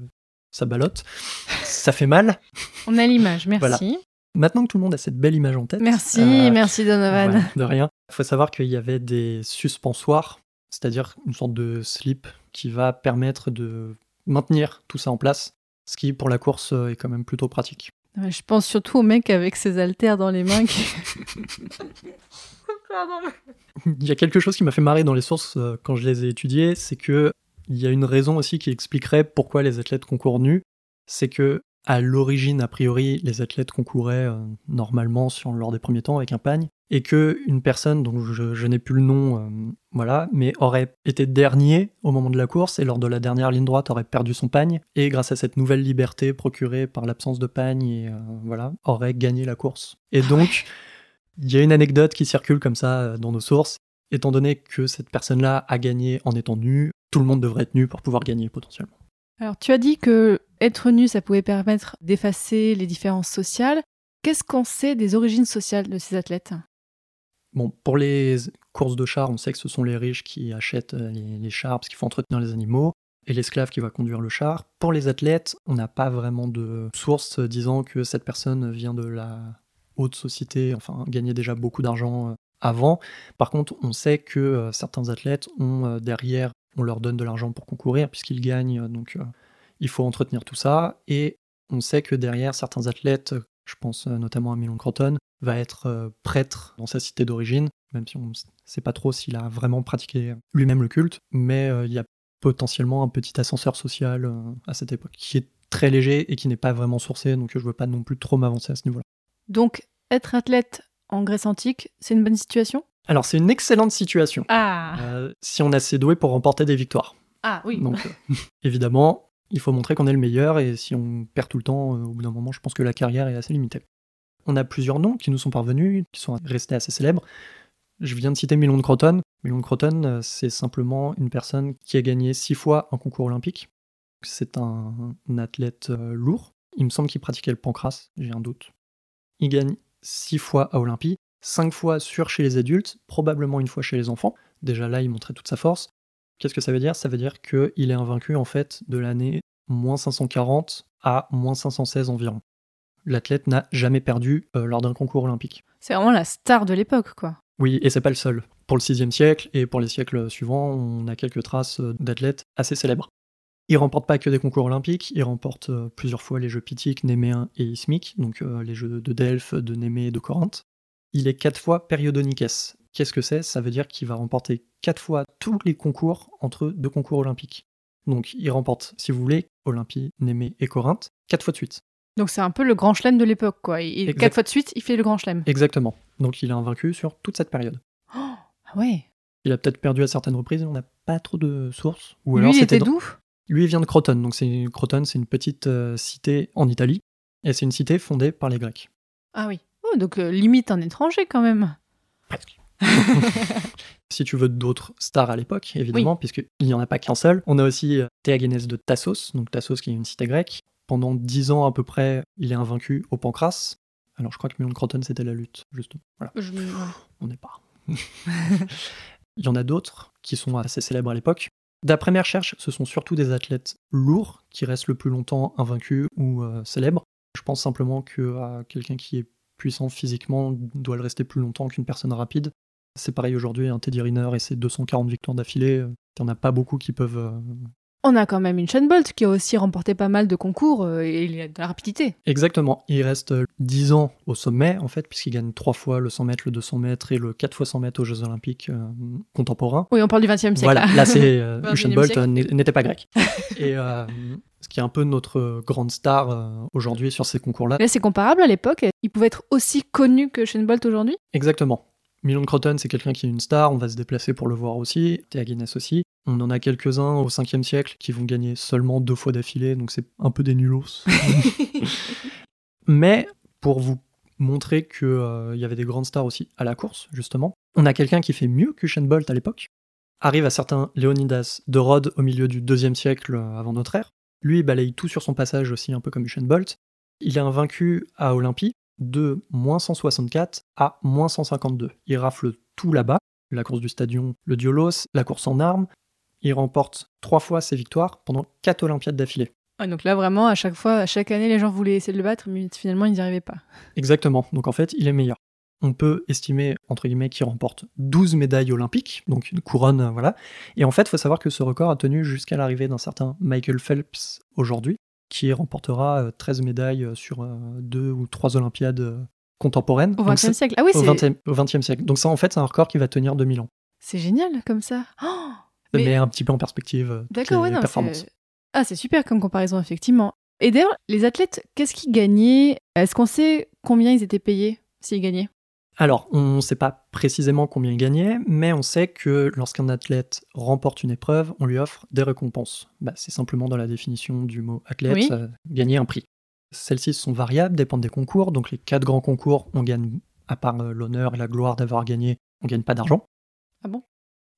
ça ballotte, *laughs* ça fait mal. On a l'image, *laughs* merci. Voilà. Maintenant que tout le monde a cette belle image en tête. Merci, euh, merci Donovan. de rien. Il faut savoir qu'il y avait des suspensoires, c'est-à-dire une sorte de slip qui va permettre de maintenir tout ça en place, ce qui pour la course est quand même plutôt pratique. Je pense surtout au mec avec ses haltères dans les mains. Qui... *laughs* *laughs* Il y a quelque chose qui m'a fait marrer dans les sources euh, quand je les ai étudiées, c'est que il y a une raison aussi qui expliquerait pourquoi les athlètes concourent nus, c'est que à l'origine, a priori, les athlètes concouraient euh, normalement sur, lors des premiers temps avec un pagne, et que une personne dont je, n'ai plus le nom, euh, voilà, mais aurait été dernier au moment de la course et lors de la dernière ligne droite aurait perdu son pagne, et grâce à cette nouvelle liberté procurée par l'absence de pagne, voilà, aurait gagné la course. Et donc, il y a une anecdote qui circule comme ça euh, dans nos sources. Étant donné que cette personne-là a gagné en étant nue, tout le monde devrait être nu pour pouvoir gagner potentiellement. Alors, tu as dit que être nu, ça pouvait permettre d'effacer les différences sociales. Qu'est-ce qu'on sait des origines sociales de ces athlètes? Bon, pour les courses de chars, on sait que ce sont les riches qui achètent euh, les, les chars parce qu'il faut entretenir les animaux, et l'esclave qui va conduire le char. Pour les athlètes, on n'a pas vraiment de source disant que cette personne vient de la haute société, enfin gagnait déjà beaucoup d'argent euh, avant. Par contre, on sait que euh, certains athlètes ont euh, derrière, on leur donne de l'argent pour concourir puisqu'ils gagnent, donc il faut entretenir tout ça. Et on sait que derrière, certains athlètes, je pense notamment à Milon Croton, va être prêtre dans sa cité d'origine, même si on ne sait pas trop s'il a vraiment pratiqué lui-même le culte, mais il y a potentiellement un petit ascenseur social à cette époque qui est très léger et qui n'est pas vraiment sourcé, donc je veux pas non plus trop m'avancer à ce niveau-là. Donc, être athlète en Grèce antique, c'est une bonne situation? Alors, c'est une excellente situation. Ah, Euh, si on est assez doué pour remporter des victoires. ah oui. Donc, *laughs* euh, évidemment, il faut montrer qu'on est le meilleur et si on perd tout le temps, euh, au bout d'un moment, je pense que la carrière est assez limitée. On a plusieurs noms qui nous sont parvenus, qui sont restés assez célèbres. Je viens de citer Milon de Croton. Milon de Croton, c'est simplement une personne qui a gagné six fois un concours olympique. C'est un, un athlète lourd. Il me semble qu'il pratiquait le pancras, j'ai un doute. Il gagne six fois à Olympie, cinq fois sur chez les adultes, probablement une fois chez les enfants. Déjà là, il montrait toute sa force. Qu'est-ce que ça veut dire? Ça veut dire qu'il est invaincu en fait de l'année moins 540 à moins 516 environ. L'athlète n'a jamais perdu euh, lors d'un concours olympique. C'est vraiment la star de l'époque, quoi. Oui, et c'est pas le seul. Pour le 6 siècle et pour les siècles suivants, on a quelques traces euh, d'athlètes assez célèbres. Il remporte pas que des concours olympiques, il remporte euh, plusieurs fois les jeux pythiques, néméens et ismiques, donc euh, les jeux de Delphes, de Némée et de Corinthe. Il est quatre fois périodonyques. Qu'est-ce que c'est? Ça veut dire qu'il va remporter quatre fois tous les concours entre deux concours olympiques. Donc il remporte, si vous voulez, Olympie, Némée et Corinthe, quatre fois de suite. Donc c'est un peu le grand chelem de l'époque, quoi. Et quatre fois de suite, il fait le grand chelem. Exactement. Donc il est invaincu sur toute cette période. Ah ouais. Il a peut-être perdu à certaines reprises, on n'a pas trop de sources. Ou alors il c'était d'où? Lui, il vient de Croton. Donc, c'est Croton, c'est une petite euh, cité en Italie. Et c'est une cité fondée par les Grecs. Ah oui. Oh, donc euh, limite un étranger quand même. Presque. *laughs* si tu veux d'autres stars à l'époque, évidemment, puisqu'il n'y en a pas qu'un seul. On a aussi euh, Théagénès de Tassos, donc Tassos qui est une cité grecque. Pendant dix ans à peu près, il est invaincu au Pancras. Alors, je crois que Milon de Croton, c'était la lutte, justement. Voilà, Je on n'est pas. *laughs* il y en a d'autres qui sont assez célèbres à l'époque. D'après mes recherches, ce sont surtout des athlètes lourds qui restent le plus longtemps invaincus ou euh, célèbres. Je pense simplement que euh, quelqu'un qui est puissant physiquement doit le rester plus longtemps qu'une personne rapide. C'est pareil aujourd'hui, un Teddy Riner et ses 240 victoires d'affilée, il n'y en a pas beaucoup qui peuvent... euh, On a quand même une Sean Bolt qui a aussi remporté pas mal de concours euh, et il a de la rapidité. Exactement, il reste euh, 10 ans au sommet en fait, puisqu'il gagne 3 fois le 100 mètres, le 200 mètres et le 4 fois 100 mètres aux Jeux Olympiques euh, contemporains. Oui, on parle du XXe siècle. Voilà, là c'est euh, *laughs* 21e Usain Bolt siècle. euh, n'est- n'était pas grec. *laughs* Et euh, ce qui est un peu notre grande star euh, aujourd'hui sur ces concours-là. Là, c'est comparable à l'époque. Il pouvait être aussi connu que Bolt aujourd'hui? Exactement. Milon de Croton, c'est quelqu'un qui est une star, on va se déplacer pour le voir aussi. Théagénès aussi. On en a quelques-uns au 5e siècle qui vont gagner seulement deux fois d'affilée, donc c'est un peu des nulos. *laughs* Mais pour vous montrer qu'il y avait des grandes stars aussi à la course, justement, on a quelqu'un qui fait mieux que Bolt à l'époque. Arrive à certain Léonidas de Rhodes au milieu du 2e siècle euh, avant notre ère. Lui, il balaye tout sur son passage aussi, un peu comme Bolt. Il est invaincu à Olympie de moins 164 à moins 152. Il rafle tout là-bas, la course du stadion, le diolos, la course en armes. Il remporte trois fois ses victoires pendant quatre Olympiades d'affilée. Ouais, donc là, vraiment, à chaque fois, à chaque année, les gens voulaient essayer de le battre, mais finalement, ils n'y arrivaient pas. Exactement. Donc en fait, il est meilleur. On peut estimer, entre guillemets, qu'il remporte 12 médailles olympiques, donc une couronne, voilà. Et en fait, il faut savoir que ce record a tenu jusqu'à l'arrivée d'un certain Michael Phelps aujourd'hui, qui remportera euh, 13 médailles euh, sur euh, deux ou trois Olympiades euh, contemporaines. Au XXe siècle. Ah oui, au c'est 20e, au 20e siècle. Donc ça, en fait, c'est un record qui va tenir 2000 ans. c'est génial comme ça. Oh Mais- met un petit peu en perspective euh, D'accord, ouais, non, Ah, c'est super comme comparaison, effectivement. Et d'ailleurs, les athlètes, qu'est-ce qu'ils gagnaient? Est-ce qu'on sait combien ils étaient payés s'ils gagnaient? Alors, on ne sait pas précisément combien il gagnait, mais on sait que lorsqu'un athlète remporte une épreuve, on lui offre des récompenses. Bah, c'est simplement dans la définition du mot athlète, Oui. euh, gagner un prix. Celles-ci sont variables, dépendent des concours. Donc, les quatre grands concours, on gagne, à part euh, l'honneur et la gloire d'avoir gagné, on gagne pas d'argent. Ah bon?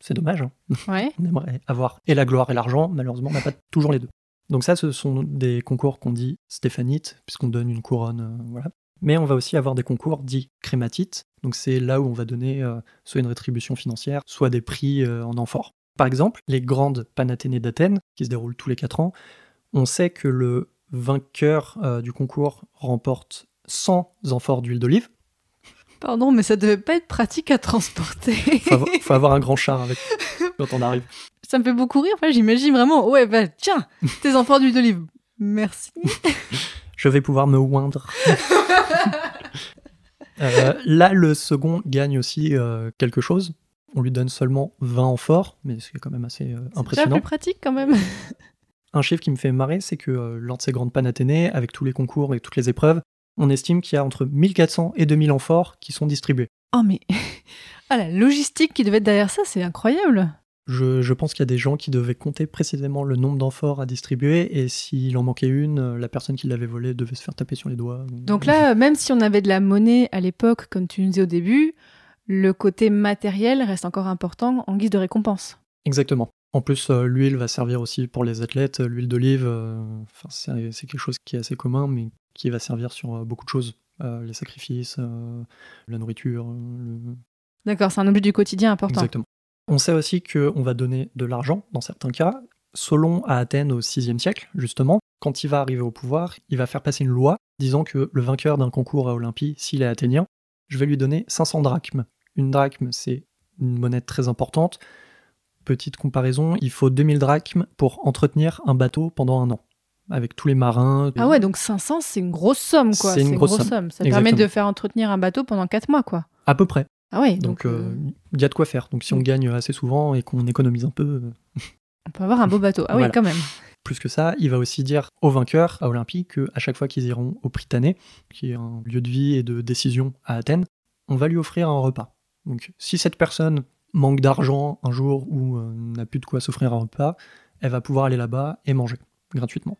C'est dommage. hein. Ouais. *laughs* On aimerait avoir et la gloire et l'argent, malheureusement, on n'a pas toujours les deux. Donc ça, ce sont des concours qu'on dit stéphanites, puisqu'on donne une couronne, euh, voilà. Mais on va aussi avoir des concours dits crématites, donc c'est là où on va donner euh, soit une rétribution financière, soit des prix euh, en amphore. Par exemple, les grandes Panathénées d'Athènes, qui se déroulent tous les 4 ans, on sait que le vainqueur euh, du concours remporte 100 amphores d'huile d'olive. Pardon, mais ça devait pas être pratique à transporter. Faut avoir, faut avoir un grand char avec *laughs* quand on arrive. ça me fait beaucoup rire. Enfin, j'imagine vraiment. Ouais, bah tiens, tes enfants d'huile d'olive. Merci. *laughs* Je vais pouvoir me oindre. *laughs* Euh, là, le second gagne aussi euh, quelque chose. On lui donne seulement 20 amphores, mais c'est quand même assez euh, C'est impressionnant. plus pratique quand même. *laughs* Un chiffre qui me fait marrer, c'est que lors de ces grandes panathénées, avec tous les concours et toutes les épreuves, on estime qu'il y a entre 1400 et 2000 amphores qui sont distribués. Oh mais *laughs* ah la logistique qui devait être derrière ça, c'est incroyable. Je, je pense qu'il y a des gens qui devaient compter précisément le nombre d'amphores à distribuer, et s'il en manquait une, euh, la personne qui l'avait volée devait se faire taper sur les doigts. Donc là, même si on avait de la monnaie à l'époque, comme tu nous disais au début, le côté matériel reste encore important en guise de récompense. Exactement. En plus, euh, l'huile va servir aussi pour les athlètes. L'huile d'olive, euh, c'est c'est quelque chose qui est assez commun, mais qui va servir sur euh, beaucoup de choses. Euh, les sacrifices, euh, la nourriture. le- D'accord, c'est un objet du quotidien important. Exactement. On sait aussi qu'on va donner de l'argent dans certains cas. Solon à Athènes au VIe siècle, justement, quand il va arriver au pouvoir, il va faire passer une loi disant que le vainqueur d'un concours à Olympie, s'il est athénien, je vais lui donner 500 drachmes. Une drachme, c'est une monnaie très importante. Petite comparaison, il faut 2000 drachmes pour entretenir un bateau pendant un an, avec tous les marins. Ah ouais, donc 500, c'est une grosse somme, quoi. C'est une grosse somme. Ça permet de faire entretenir un bateau pendant 4 mois, quoi. À peu près. Ah ouais, Donc, donc, euh, euh, il y a de quoi faire. Donc, si on gagne assez souvent et qu'on économise un peu, euh, on peut avoir un beau bateau. Ah *laughs* Voilà. oui, quand même. Plus que ça, il va aussi dire aux vainqueurs à Olympie qu'à chaque fois qu'ils iront au Prytanée, qui est un lieu de vie et de décision à Athènes, on va lui offrir un repas. Donc si cette personne manque d'argent un jour ou euh, n'a plus de quoi s'offrir un repas, elle va pouvoir aller là-bas et manger gratuitement.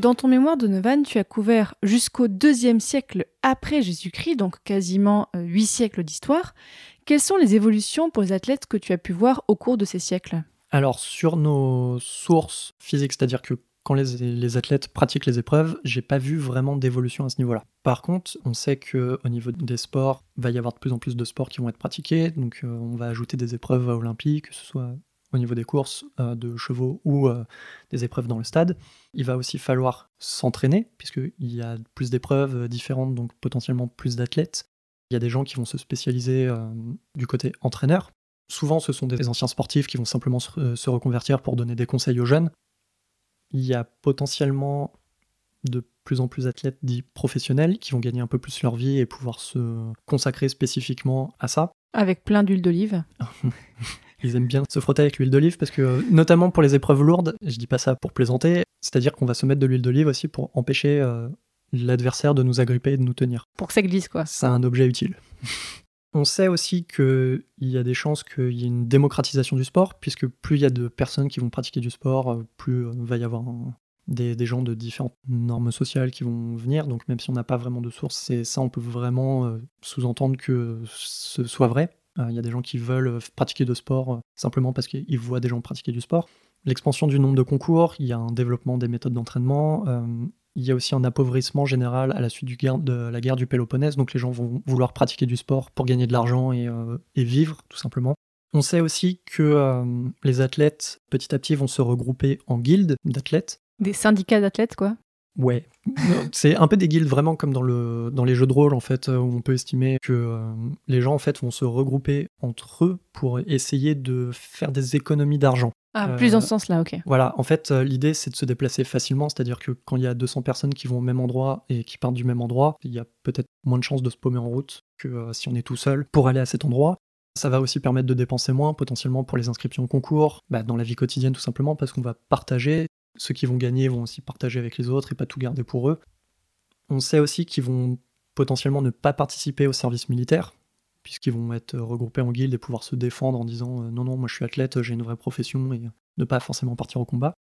Dans ton mémoire, Donovan, tu as couvert jusqu'au deuxième siècle après Jésus-Christ, donc quasiment euh, huit siècles d'histoire. Quelles sont les évolutions pour les athlètes que tu as pu voir au cours de ces siècles? Alors sur nos sources physiques, c'est-à-dire que quand les, athlètes pratiquent les épreuves, j'ai pas vu vraiment d'évolution à ce niveau-là. Par contre, on sait que au niveau des sports, va y avoir de plus en plus de sports qui vont être pratiqués, donc euh, on va ajouter des épreuves olympiques, que ce soit au niveau des courses euh, de chevaux ou euh, des épreuves dans le stade. Il va aussi falloir s'entraîner, puisqu'il y a plus d'épreuves euh, différentes, donc potentiellement plus d'athlètes. Il y a des gens qui vont se spécialiser euh, du côté entraîneur. Souvent, ce sont des anciens sportifs qui vont simplement se, se reconvertir pour donner des conseils aux jeunes. Il y a potentiellement de plus en plus d'athlètes dits professionnels qui vont gagner un peu plus leur vie et pouvoir se consacrer spécifiquement à ça. Avec plein d'huile d'olive. *laughs* Ils aiment bien se frotter avec l'huile d'olive parce que, euh, notamment pour les épreuves lourdes, je dis pas ça pour plaisanter, c'est-à-dire qu'on va se mettre de l'huile d'olive aussi pour empêcher euh, l'adversaire de nous agripper et de nous tenir. Pour que ça glisse, quoi. C'est un objet utile. *laughs* On sait aussi qu'il y a des chances qu'il y ait une démocratisation du sport, puisque plus il y a de personnes qui vont pratiquer du sport, euh, plus euh, va y avoir un- des, des gens de différentes normes sociales qui vont venir. Donc même si on n'a pas vraiment de source, c'est ça, on peut vraiment sous-entendre que ce soit vrai. Euh, Il y a des gens qui veulent euh, pratiquer de sport euh, simplement parce qu'ils voient des gens pratiquer du sport. L'expansion du nombre de concours, il y a un développement des méthodes d'entraînement, il y a aussi un appauvrissement général à la suite de la guerre du Péloponnèse, donc les gens vont vouloir pratiquer du sport pour gagner de l'argent et, vivre, tout simplement. On sait aussi que les athlètes, petit à petit, vont se regrouper en guildes d'athlètes. Des syndicats d'athlètes, quoi. Ouais, c'est un peu des guildes vraiment comme dans, le, dans les jeux de rôle en fait, où on peut estimer que euh, les gens en fait vont se regrouper entre eux pour essayer de faire des économies d'argent. Ah, Euh, plus dans ce sens-là, ok. Voilà, en fait, euh, l'idée c'est de se déplacer facilement, c'est-à-dire que quand il y a 200 personnes qui vont au même endroit et qui partent du même endroit, il y a peut-être moins de chances de se paumer en route que euh, si on est tout seul pour aller à cet endroit. Ça va aussi permettre de dépenser moins potentiellement pour les inscriptions au concours, bah, dans la vie quotidienne tout simplement parce qu'on va partager. Ceux qui vont gagner vont aussi partager avec les autres et pas tout garder pour eux. On sait aussi qu'ils vont potentiellement ne pas participer au service militaire, puisqu'ils vont être regroupés en guilde et pouvoir se défendre en disant euh, non, non, moi je suis athlète, j'ai une vraie profession et ne pas forcément partir au combat.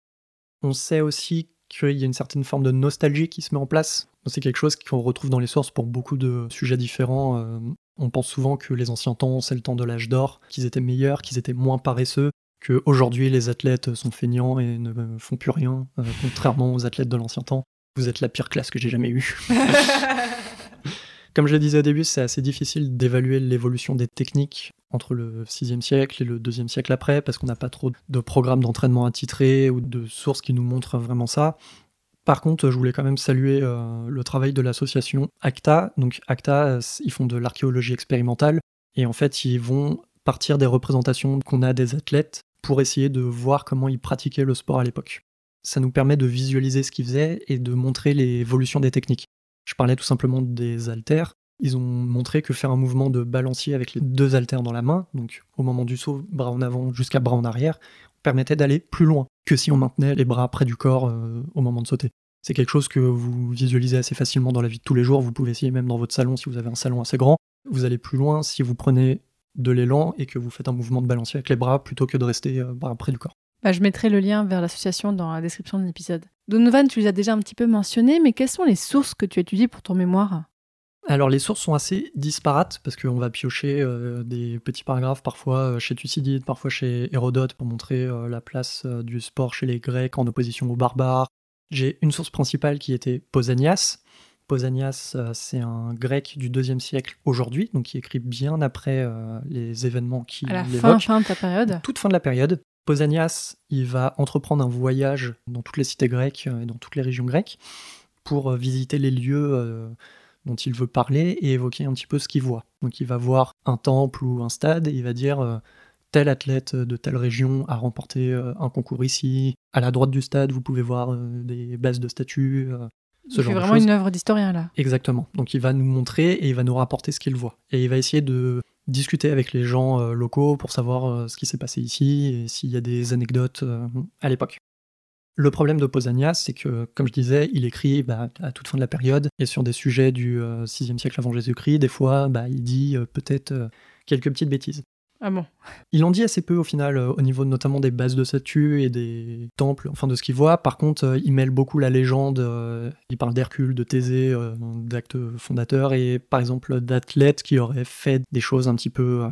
On sait aussi qu'il y a une certaine forme de nostalgie qui se met en place. C'est quelque chose qu'on retrouve dans les sources pour beaucoup de sujets différents. Euh, on pense souvent que les anciens temps, c'est le temps de l'âge d'or, qu'ils étaient meilleurs, qu'ils étaient moins paresseux, que aujourd'hui les athlètes sont feignants et ne font plus rien, euh, contrairement aux athlètes de l'ancien temps. Vous êtes la pire classe que j'ai jamais eue. *laughs* Comme je le disais au début, c'est assez difficile d'évaluer l'évolution des techniques entre le 6e siècle et le 2e siècle après, parce qu'on n'a pas trop de programmes d'entraînement attitrés ou de sources qui nous montrent vraiment ça. Par contre, je voulais quand même saluer euh, le travail de l'association ACTA. Donc ACTA, euh, ils font de l'archéologie expérimentale, et en fait, ils vont partir des représentations qu'on a des athlètes pour essayer de voir comment ils pratiquaient le sport à l'époque. Ça nous permet de visualiser ce qu'ils faisaient et de montrer l'évolution des techniques. Je parlais tout simplement des haltères. Ils ont montré que faire un mouvement de balancier avec les deux haltères dans la main, donc au moment du saut, bras en avant jusqu'à bras en arrière, permettait d'aller plus loin que si on maintenait les bras près du corps euh, au moment de sauter. C'est quelque chose que vous visualisez assez facilement dans la vie de tous les jours. Vous pouvez essayer même dans votre salon si vous avez un salon assez grand. Vous allez plus loin si vous prenez de l'élan et que vous faites un mouvement de balancier avec les bras plutôt que de rester euh, bras près du corps. Bah, je mettrai le lien vers l'association dans la description de l'épisode. Donovan, tu les as déjà un petit peu mentionnés, mais quelles sont les sources que tu étudies pour ton mémoire? Alors les sources sont assez disparates parce qu'on va piocher euh, des petits paragraphes parfois euh, chez Thucydide, parfois chez Hérodote pour montrer euh, la place du sport chez les Grecs en opposition aux barbares. J'ai une source principale qui était Pausanias. Pausanias, c'est un grec du deuxième siècle aujourd'hui, donc qui écrit bien après les événements qui À la fin, fin de ta période Toute fin de la période. Pausanias, il va entreprendre un voyage dans toutes les cités grecques et dans toutes les régions grecques pour visiter les lieux dont il veut parler et évoquer un petit peu ce qu'il voit. Donc il va voir un temple ou un stade et il va dire euh, tel athlète de telle région a remporté euh, un concours ici. À la droite du stade, vous pouvez voir euh, des bases de statues. Ce il fait vraiment une œuvre d'historien là. Exactement. Donc il va nous montrer et il va nous rapporter ce qu'il voit. Et il va essayer de discuter avec les gens locaux pour savoir ce qui s'est passé ici et s'il y a des anecdotes à l'époque. Le problème de Pausanias, c'est que, comme je disais, il écrit bah, à toute fin de la période et sur des sujets du 6e euh, siècle avant Jésus-Christ. Des fois, bah, il dit euh, peut-être euh, quelques petites bêtises. Ah bon Il en dit assez peu au final, au niveau notamment des bases de statues et des temples, enfin de ce qu'il voit. Par contre, il mêle beaucoup la légende. il parle d'Hercule, de Thésée, d'actes fondateurs et par exemple d'athlètes qui auraient fait des choses un petit peu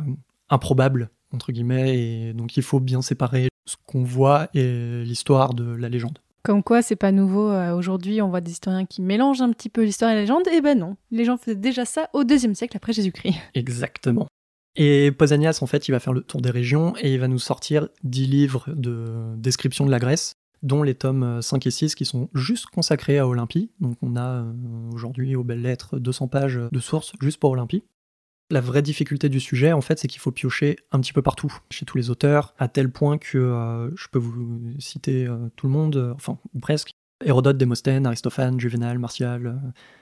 improbables entre guillemets, et donc il faut bien séparer ce qu'on voit et l'histoire de la légende. Comme quoi, c'est pas nouveau. Euh, aujourd'hui, on voit des historiens qui mélangent un petit peu l'histoire et la légende. Et eh ben non, les gens faisaient déjà ça au deuxième siècle après Jésus-Christ. Exactement. Et Pausanias, en fait, il va faire le tour des régions et il va nous sortir dix livres de description de la Grèce, dont les tomes 5 et 6 qui sont juste consacrés à Olympie. Donc on a euh, aujourd'hui aux belles lettres 200 pages de sources juste pour Olympie. La vraie difficulté du sujet, en fait, c'est qu'il faut piocher un petit peu partout, chez tous les auteurs, à tel point que euh, je peux vous citer euh, tout le monde, euh, enfin, ou presque. Hérodote, Démosthène, Aristophane, Juvénal, Martial,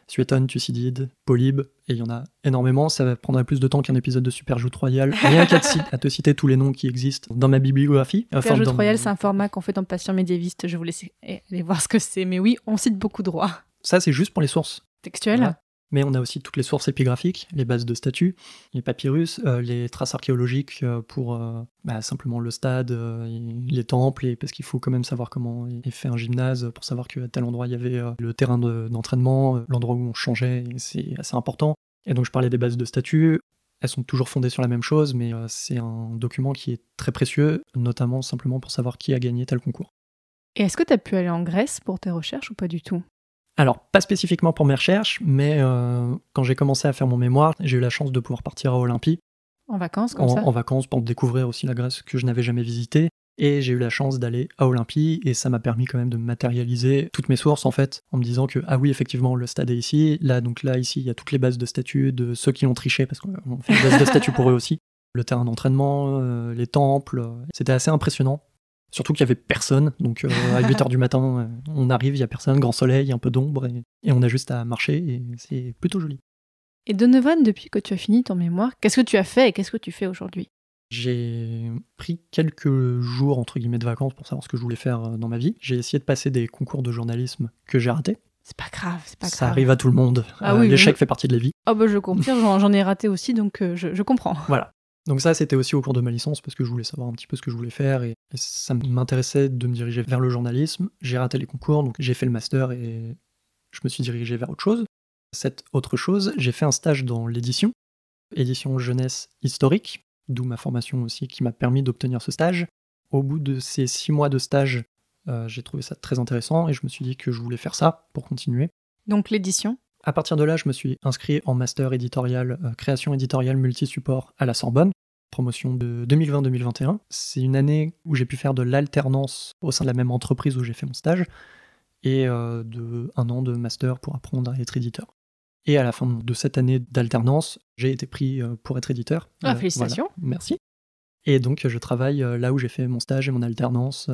Suétone, Thucydide, Polybe, et il y en a énormément. Ça prendrait plus de temps qu'un épisode de Super Joute Royale. *laughs* Rien qu'à te, te, citer tous les noms qui existent dans ma bibliographie. Super Joute Royale, c'est un format qu'on fait en patient médiéviste. Je vous laisse aller voir ce que c'est. Mais oui, on cite beaucoup de droits. Ça, c'est juste pour les sources. Textuelles mais on a aussi toutes les sources épigraphiques, les bases de statues, les papyrus, euh, les traces archéologiques euh, pour euh, bah, simplement le stade, les temples, et parce qu'il faut quand même savoir comment est fait un gymnase pour savoir qu'à tel endroit il y avait le terrain d'entraînement, l'endroit où on changeait, c'est assez important. Et donc je parlais des bases de statues, elles sont toujours fondées sur la même chose, mais c'est un document qui est très précieux, notamment simplement pour savoir qui a gagné tel concours. Et est-ce que tu as pu aller en Grèce pour tes recherches ou pas du tout? Alors, pas spécifiquement pour mes recherches, mais euh, quand j'ai commencé à faire mon mémoire, j'ai eu la chance de pouvoir partir à Olympie. En vacances, comme en, ça? En vacances, pour découvrir aussi la Grèce que je n'avais jamais visitée. Et j'ai eu la chance d'aller à Olympie, et ça m'a permis quand même de matérialiser toutes mes sources, en fait, en me disant que, ah oui, effectivement, le stade est ici. Là, donc là, ici, il y a toutes les bases de statuts de ceux qui ont triché, parce qu'on fait des bases de statuts pour eux aussi. Le terrain d'entraînement, euh, les temples, c'était assez impressionnant. Surtout qu'il y avait personne, donc euh, à 8h du matin, euh, on arrive, il y a personne, grand soleil, un peu d'ombre, et, on a juste à marcher, et c'est plutôt joli. Et Donovan, depuis que tu as fini ton mémoire, qu'est-ce que tu as fait et qu'est-ce que tu fais aujourd'hui? J'ai pris quelques jours, entre guillemets, de vacances pour savoir ce que je voulais faire euh, dans ma vie. J'ai essayé de passer des concours de journalisme que j'ai ratés. C'est pas grave, c'est pas grave. Ça arrive à tout le monde. Ah L'échec fait partie de la vie. Ah bah je comprends, j'en ai raté aussi, donc je, je comprends. Voilà. Donc ça, c'était aussi au cours de ma licence parce que je voulais savoir un petit peu ce que je voulais faire et, ça m'intéressait de me diriger vers le journalisme. J'ai raté les concours, donc j'ai fait le master et je me suis dirigé vers autre chose. Cette autre chose, j'ai fait un stage dans l'édition, édition jeunesse historique, d'où ma formation aussi qui m'a permis d'obtenir ce stage. Au bout de ces six mois de stage, euh, j'ai trouvé ça très intéressant et je me suis dit que je voulais faire ça pour continuer. Donc l'édition? À partir de là, je me suis inscrit en master éditorial, euh, création éditoriale multi-support à la Sorbonne, promotion de 2020-2021. C'est une année où j'ai pu faire de l'alternance au sein de la même entreprise où j'ai fait mon stage et euh, de un an de master pour apprendre à être éditeur. Et à la fin de cette année d'alternance, j'ai été pris euh, pour être éditeur. Ah, félicitations. Merci. Et donc, je travaille là où j'ai fait mon stage et mon alternance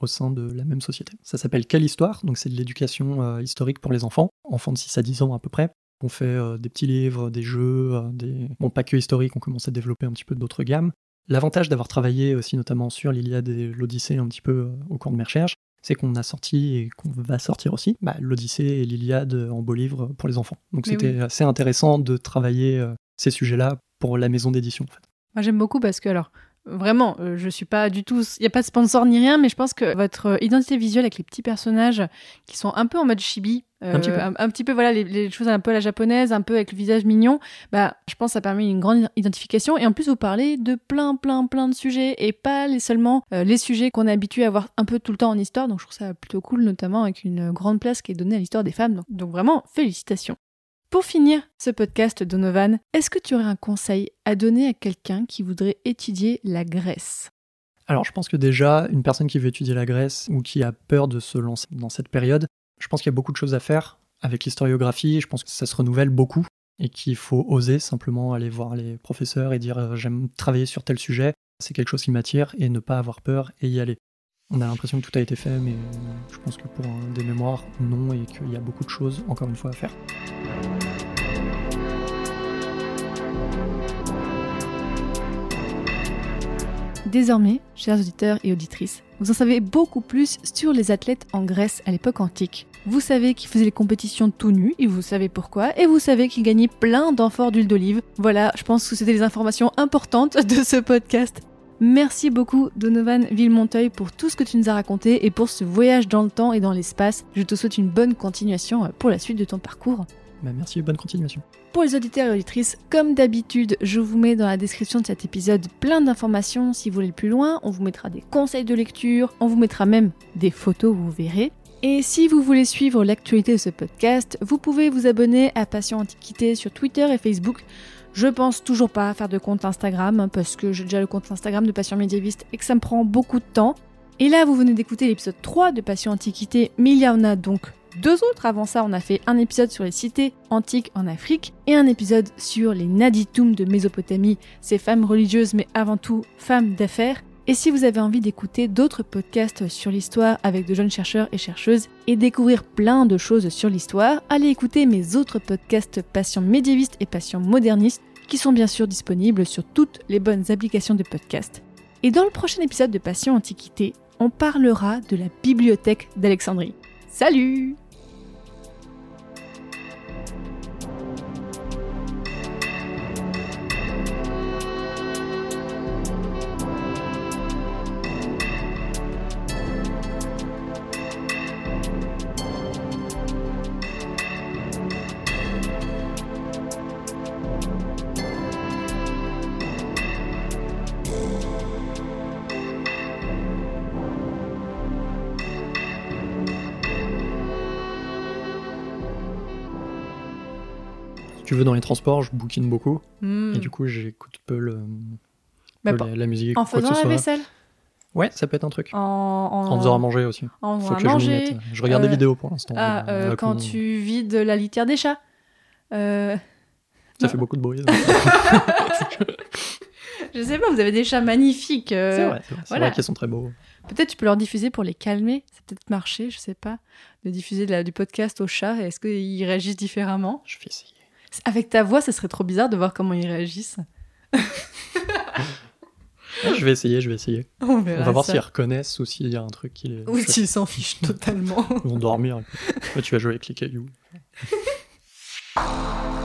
au sein de la même société. Ça s'appelle Quelle Histoire Donc, c'est de l'éducation euh, historique pour les enfants, enfants de 6 à 10 ans à peu près. On fait euh, des petits livres, des jeux, euh, des... bon, pas que historiques, on commence à développer un petit peu d'autres gammes. L'avantage d'avoir travaillé aussi notamment sur l'Iliade et l'Odyssée un petit peu au cours de mes recherches, c'est qu'on a sorti et qu'on va sortir aussi bah, l'Odyssée et l'Iliade en beau livre pour les enfants. Donc Mais c'était assez intéressant de travailler ces sujets-là pour la maison d'édition. En fait. Moi, j'aime beaucoup parce que, alors, vraiment, euh, je suis pas du tout. Il n'y a pas de sponsor ni rien, mais je pense que votre euh, identité visuelle avec les petits personnages qui sont un peu en mode chibi, euh, Un petit peu. un, un petit peu, voilà, les, les choses un peu à la japonaise, un peu avec le visage mignon, bah, je pense que ça permet une grande identification. Et en plus, vous parlez de plein, plein, plein de sujets et pas les, seulement euh, les sujets qu'on est habitué à voir un peu tout le temps en histoire. Donc, je trouve ça plutôt cool, notamment avec une grande place qui est donnée à l'histoire des femmes. Donc, donc vraiment, félicitations. Pour finir ce podcast, Donovan, est-ce que tu aurais un conseil à donner à quelqu'un qui voudrait étudier la Grèce? Alors je pense que déjà, une personne qui veut étudier la Grèce ou qui a peur de se lancer dans cette période, je pense qu'il y a beaucoup de choses à faire avec l'historiographie. Je pense que ça se renouvelle beaucoup et qu'il faut oser simplement aller voir les professeurs et dire euh, j'aime travailler sur tel sujet, c'est quelque chose qui m'attire et ne pas avoir peur et y aller. On a l'impression que tout a été fait, mais je pense que pour des mémoires, non, et qu'il y a beaucoup de choses, encore une fois, à faire. Désormais, chers auditeurs et auditrices, vous en savez beaucoup plus sur les athlètes en Grèce à l'époque antique. Vous savez qu'ils faisaient les compétitions tout nus, et vous savez pourquoi, et vous savez qu'ils gagnaient plein d'amphores d'huile d'olive. Voilà, je pense que c'était les informations importantes *laughs* de ce podcast. Merci beaucoup Donovan Villemonteuil pour tout ce que tu nous as raconté et pour ce voyage dans le temps et dans l'espace. Je te souhaite une bonne continuation pour la suite de ton parcours. Bah, merci et bonne continuation. Pour les auditeurs et auditrices, comme d'habitude, je vous mets dans la description de cet épisode plein d'informations si vous voulez plus loin. On vous mettra des conseils de lecture, on vous mettra même des photos, vous verrez. Et si vous voulez suivre l'actualité de ce podcast, vous pouvez vous abonner à Passion Antiquité sur Twitter et Facebook. Je pense toujours pas à faire de compte Instagram hein, parce que j'ai déjà le compte Instagram de Passion Médiéviste et que ça me prend beaucoup de temps. Et là, vous venez d'écouter l'épisode 3 de Passion Antiquité, mais il y en a donc deux autres. Avant ça, on a fait un épisode sur les cités antiques en Afrique et un épisode sur les Naditum de Mésopotamie, ces femmes religieuses mais avant tout femmes d'affaires. Et si vous avez envie d'écouter d'autres podcasts sur l'histoire avec de jeunes chercheurs et chercheuses et découvrir plein de choses sur l'histoire, allez écouter mes autres podcasts Passion médiéviste et Passion moderniste qui sont bien sûr disponibles sur toutes les bonnes applications de podcast. Et dans le prochain épisode de Passion Antiquité, on parlera de la bibliothèque d'Alexandrie. Salut veux, dans les transports, je bouquine beaucoup. Hmm. Et du coup, j'écoute peu, le, Bah, peu pas- la, la musique En faisant la vaisselle? Ouais, ça peut être un truc. En, en, En faisant à manger aussi. en Faut faisant que à je m'y manger mette. Je regarde des euh, vidéos pour l'instant. Ah, euh, de quand comment- tu vides la litière des chats Euh, Ça fait beaucoup de bruit. *laughs* Je sais pas, vous avez des chats magnifiques. euh, c'est vrai, c'est voilà. vrai qu'ils sont très beaux. Peut-être tu peux leur diffuser pour les calmer. Ça peut peut-être marcher, je sais pas. De diffuser de la- du podcast aux chats. Est-ce qu'ils réagissent différemment? Je vais essayer. Avec ta voix, ce serait trop bizarre de voir comment ils réagissent. *laughs* je vais essayer, je vais essayer. On, va voir s'ils reconnaissent ou s'il y a un truc qui les. Ou s'ils s'en fichent totalement. *laughs* Ils vont dormir. Tu vas jouer avec les cailloux. *laughs*